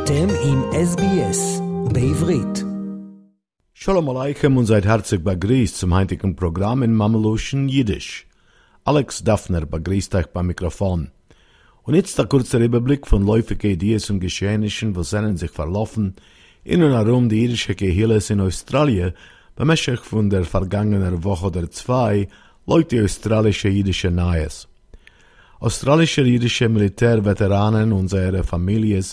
אתם עם SBS בעברית. Shalom Aleichem und seid herzlich begrüßt zum heutigen Programm in Mameluschen Jiddisch. Alex Daffner begrüßt euch beim Mikrofon. Und jetzt der kurze Überblick von läufigen Ideen und Geschehnissen, was sind sich verlaufen in und herum die jüdische Gehilles in Australien, beim von der vergangenen Woche oder zwei, läuft die australische jüdische Neues. Australische jüdische Militärveteranen und ihre Familien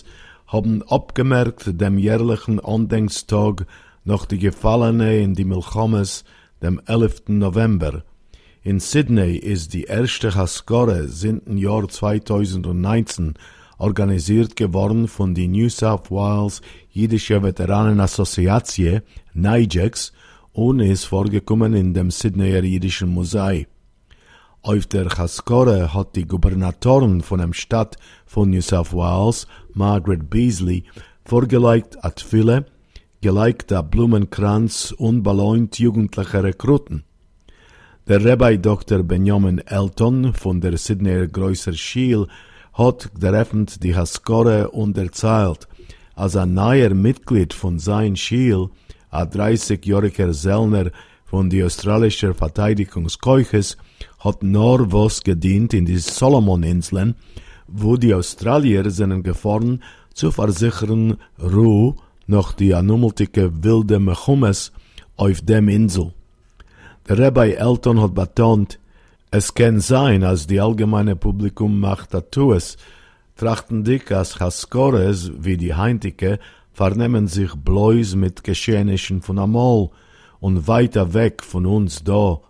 haben abgemerkt dem jährlichen Andenkstag nach die Gefallene in die Milchomes dem 11. November. In Sydney ist die erste Haskore sind im Jahr 2019 organisiert geworden von die New South Wales Jüdische Veteranen-Assoziatie, NIJEX, und ist vorgekommen in dem Sydneyer Jüdischen Museum. Auf der Haskore hat die Gubernatorin von der Stadt von New South Wales, Margaret Beasley, vorgelegt at viele, gelikter Blumenkranz und belohnt jugendliche Rekruten. Der Rabbi Dr. Benjamin Elton von der Sydneyer Größer Schiel hat gereffend die Haskore und erzählt, als ein neuer Mitglied von sein Schiel, ein 30-jähriger Sellner von die australischer Verteidigungskeuches, hat nur was gedient in die Solomoninseln, wo die Australier sind gefahren zu versichern Ruhe nach die anummeltige wilde Mechumes auf dem Insel. Der Rabbi Elton hat betont, es kann sein, als die allgemeine Publikum macht Tattoos, trachten dich als Haskores wie die Heintike vernehmen sich bloß mit Geschehnissen von Amol und weiter weg von uns da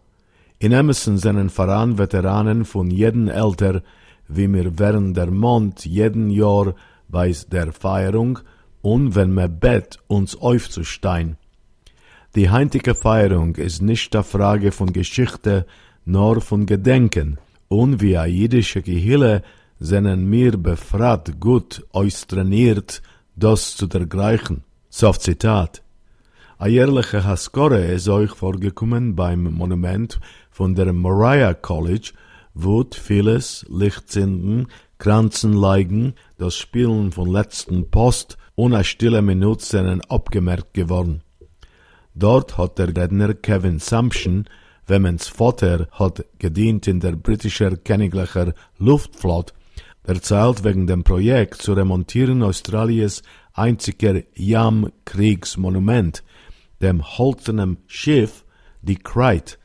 Emerson seinen voran Veteranen von jeden Älter, wie mir während der Mond jeden Jahr bei der Feierung und wenn mir bett uns aufzustein. Die heutige Feierung ist nicht der Frage von Geschichte, nur von Gedenken, und wie a jüdische Gehille seinen mir befragt gut austrainiert, das zu dergleichen. So Zitat. A jährliche Haskore ist euch vorgekommen beim Monument von der Moriah College, wo vieles Lichtzünden, Kranzen leigen, das Spielen von letzten Post und eine stille Minute abgemerkt geworden. Dort hat der Redner Kevin Sampson, wemens Vater hat gedient in der britischer Königlicher Luftflotte, erzählt wegen dem Projekt zu remontieren Australiens einziger Jam-Kriegsmonument, dem holzenen Schiff, die Kreit,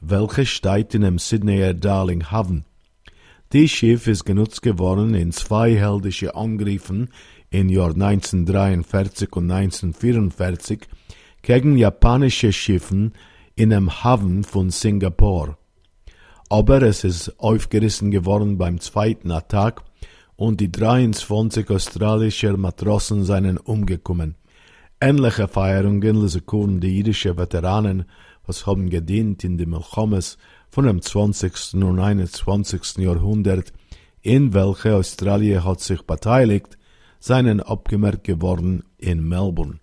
welche steht in dem Sydneyer Darling Hafen. Die Schiff ist genutzt geworden in zwei heldische Angriffen im Jahr 1943 und 1944 gegen japanische Schiffen in dem Hafen von Singapur. Aber es ist aufgerissen geworden beim zweiten Attack und die 23 australische Matrosen seien umgekommen. Ähnliche Feierungen lesekuren die jüdische Veteranen, was haben gedient in den Milchomes von dem 20. und 21. Jahrhundert, in welche Australien hat sich beteiligt, seien abgemerkt geworden in Melbourne.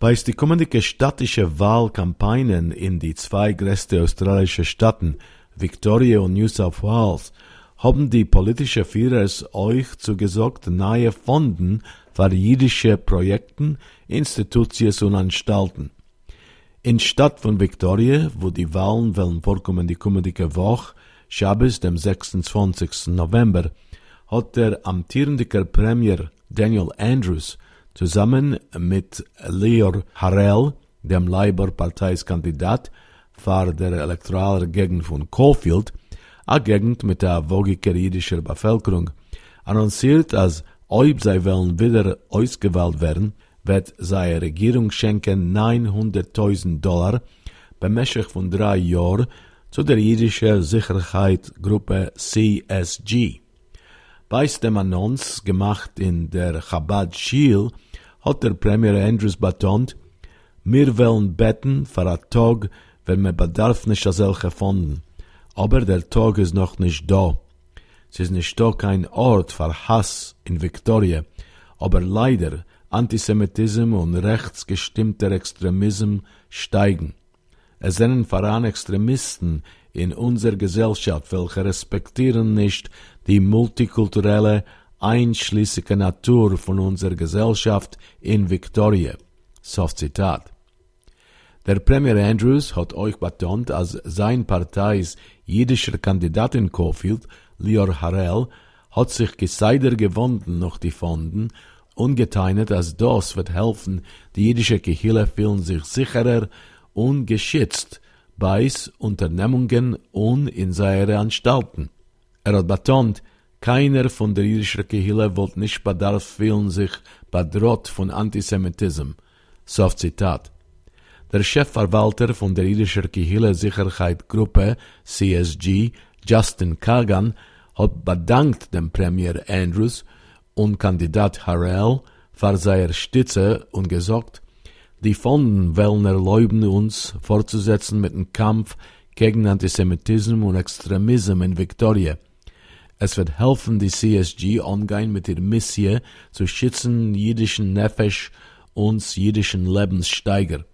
Bei die kommende städtische Wahlkampagnen in die zwei größten australischen Städten, Victoria und New South Wales, haben die politischen Führers euch zugesagt, neue Fonden für jüdische Projekten, Institutionen und Anstalten. In Stadt von Victoria, wo die Wahlen wollen vorkommen die kommende Woche, Schabes, dem 26. November, hat der amtierende Premier Daniel Andrews zusammen mit Leor Harrell, dem Labour-Parteiskandidat für der elektorale Gegend von Caulfield, a Gegend mit der wogiger jüdischer Bevölkerung, annonciert, als ob sie wollen wieder ausgewählt werden, wird seine Regierung schenken 900.000 Dollar bemäßig von drei Jahren zu der jüdischen Sicherheitsgruppe CSG. Bei dem Annons gemacht in der Chabad Schiel hat der Premier Andrews betont, wir wollen beten für einen Tag, wenn wir bedarf nicht solche Fonden aber der Tag ist noch nicht da. Es ist nicht da kein Ort für Hass in Victoria, aber leider Antisemitismus und rechtsgestimmter Extremismus steigen. Es sind voran Extremisten in unserer Gesellschaft, welche respektieren nicht die multikulturelle, einschließliche Natur von unserer Gesellschaft in Victoria. Soft Zitat. Der Premier Andrews hat euch betont, als sein Parteis jüdischer Kandidat in Caulfield, Lior Harel, hat sich geseider gewunden nach die Fonden und geteinet, als das wird helfen, die jüdische Kehille fühlen sich sicherer und geschützt bei Unternehmungen und in seine Anstalten. Er hat betont, keiner von der jüdischen Kehille wird nicht bedarf fühlen sich bedroht von Antisemitismus. Soft Zitat. Der Chefverwalter von der jüdischen Kehille Sicherheitsgruppe CSG, Justin Kagan, hat bedankt dem Premier Andrews und Kandidat Harrell für seine Stütze und gesagt, die Fonden wollen erlauben uns fortzusetzen mit dem Kampf gegen Antisemitismus und Extremismus in Victoria. Es wird helfen, die CSG umgehen mit der Mission zu schützen jüdischen Nefesh und jüdischen Lebenssteiger.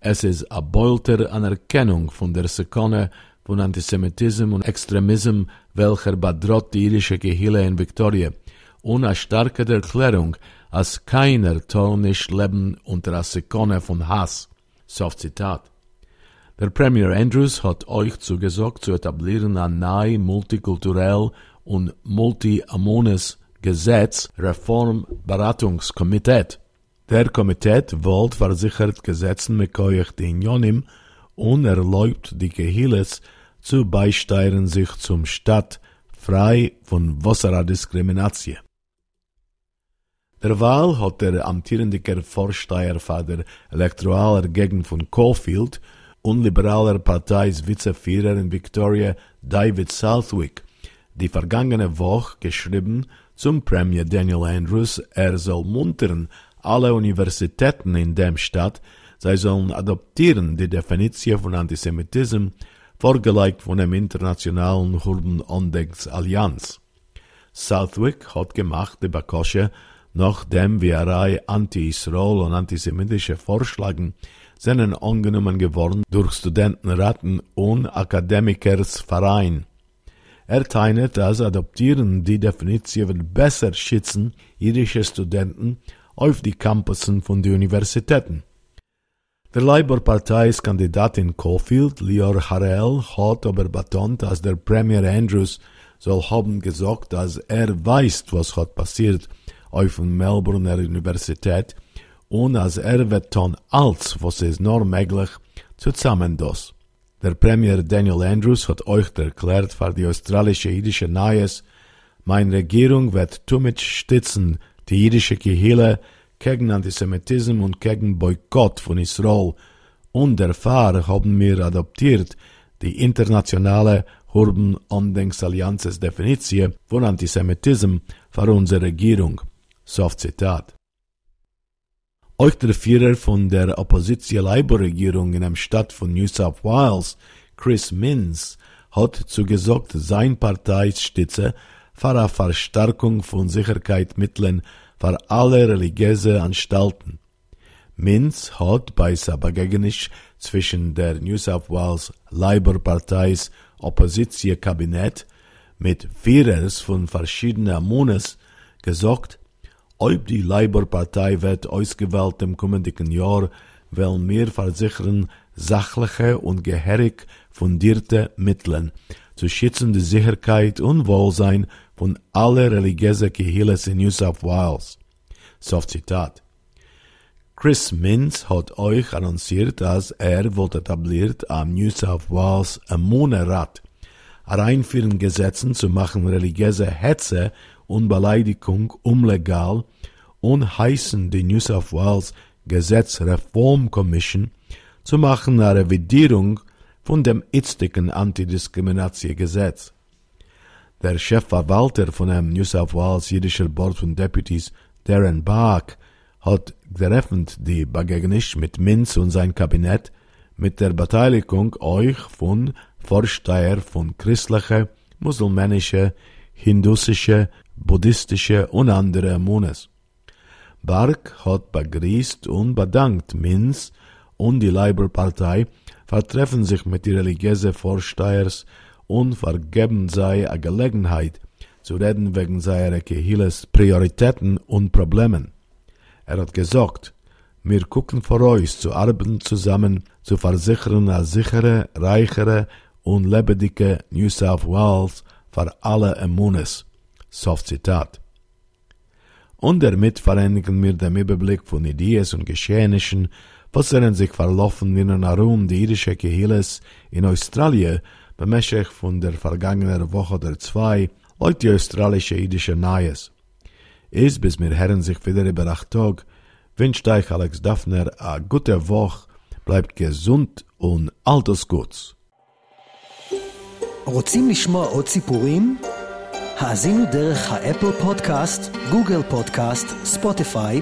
Es ist a beulter Anerkennung von der Sekunde von Antisemitismus und Extremismus, welcher bedroht die jüdische Gehille in Victoria, und a starke Erklärung, als keiner soll leben unter a Sekunde von Hass. Soft Zitat. Der Premier Andrews hat euch zugesagt, zu etablieren ein nahe multikulturell und multi-ammones Gesetz Reformberatungskomitee. Der Komitee wollt versichert Gesetzen mit den Jonim und erlaubt die Gehilles zu beisteuern sich zum Stadt frei von wasserer Diskrimination. Der Wahl hat der amtierende Vorsteher für der elektoraler Gegend von Caulfield und liberaler Partei's Vizeführer in Victoria David Southwick die vergangene Woche geschrieben zum Premier Daniel Andrews, er soll muntern alle Universitäten in dem Stadt, sie sollen adoptieren die Definition von Antisemitismus, vorgelegt von dem internationalen Urban Ondex Allianz. Southwick hat gemacht die Bakosche, nachdem wir Reihe anti-Israel und antisemitische Vorschläge sind angenommen geworden durch Studentenraten und Akademikersverein. Er teilt, dass Adoptieren die Definition besser schützen jüdische Studenten auf die Campussen von den Universitäten. Der Labour-Partei's Kandidat in Caulfield, Lior Harel, hat aber betont, dass der Premier Andrews soll haben gesagt, dass er weiß, was hat passiert auf der Melbourne Universität und als er wird tun alles, was ist nur möglich, zusammen das. Der Premier Daniel Andrews hat euch erklärt für die australische jüdische Neues, meine Regierung wird damit stützen die jüdische Kehille gegen Antisemitismus und gegen Boykott von Israel und der Fahr haben wir adoptiert die internationale Urban Ondenksallianzes Definition von Antisemitismus für unsere Regierung. Soft Zitat. Euch der Führer von der Opposition Labour-Regierung in der Stadt von New South Wales, Chris Minns, hat zugesagt, sein Parteistütze für Verstärkung von Sicherheitsmitteln für alle religiöse Anstalten. Minz hat bei Sabagegenisch zwischen der New South Wales Labour Parteis Oppositionskabinett mit Führers von verschiedenen Mones gesagt, ob die Labour-Partei wird ausgewählt im kommenden Jahr, wollen wir versichern sachliche und gehörig fundierte Mitteln zu schützen die Sicherheit und Wohlsein von aller religiösen Kehilles in New South Wales. Soft Zitat. Chris Mintz hat euch annonciert, dass er wird etabliert am New South Wales ein Monatsrat, reinführen Gesetzen zu machen religiöse Hetze und Beleidigung umlegal und heißen die New South Wales Gesetzreform Commission zu machen eine Revidierung von dem jetzigen Antidiskriminationsgesetz. Der Chefverwalter von dem New South Wales Jüdischer Board von Deputies, Darren Bach, hat gereffnet die Begegnis mit Minz und sein Kabinett mit der Beteiligung euch von Vorsteher von christliche, musulmanische, hindusische, buddhistische und andere Mones. Bark hat begrüßt und bedankt Minz und die Labour-Partei vertreffen sich mit den religiösen Vorstehers und vergeben sei a Gelegenheit zu reden wegen seiner Kehiles Prioritäten und Problemen. Er hat gesagt, wir gucken vor euch zu arbeiten zusammen, zu versichern eine sichere, reichere und lebendige New South Wales für alle Immunes. Soft Zitat. Und damit vereinigen wir den Überblick von Ideen und Geschehnissen, was er sich verlaufen in und herum die irische Kehiles in Australien bemächtig von der vergangenen Woche oder zwei, laut die australische idische Neues. Ist bis mir Herren sich wieder über acht Tag, wünscht euch Alex Daphner a gute Woche, bleibt gesund und alles Gutes. רוצים לשמוע עוד סיפורים? האזינו דרך האפל פודקאסט, גוגל פודקאסט, ספוטיפיי,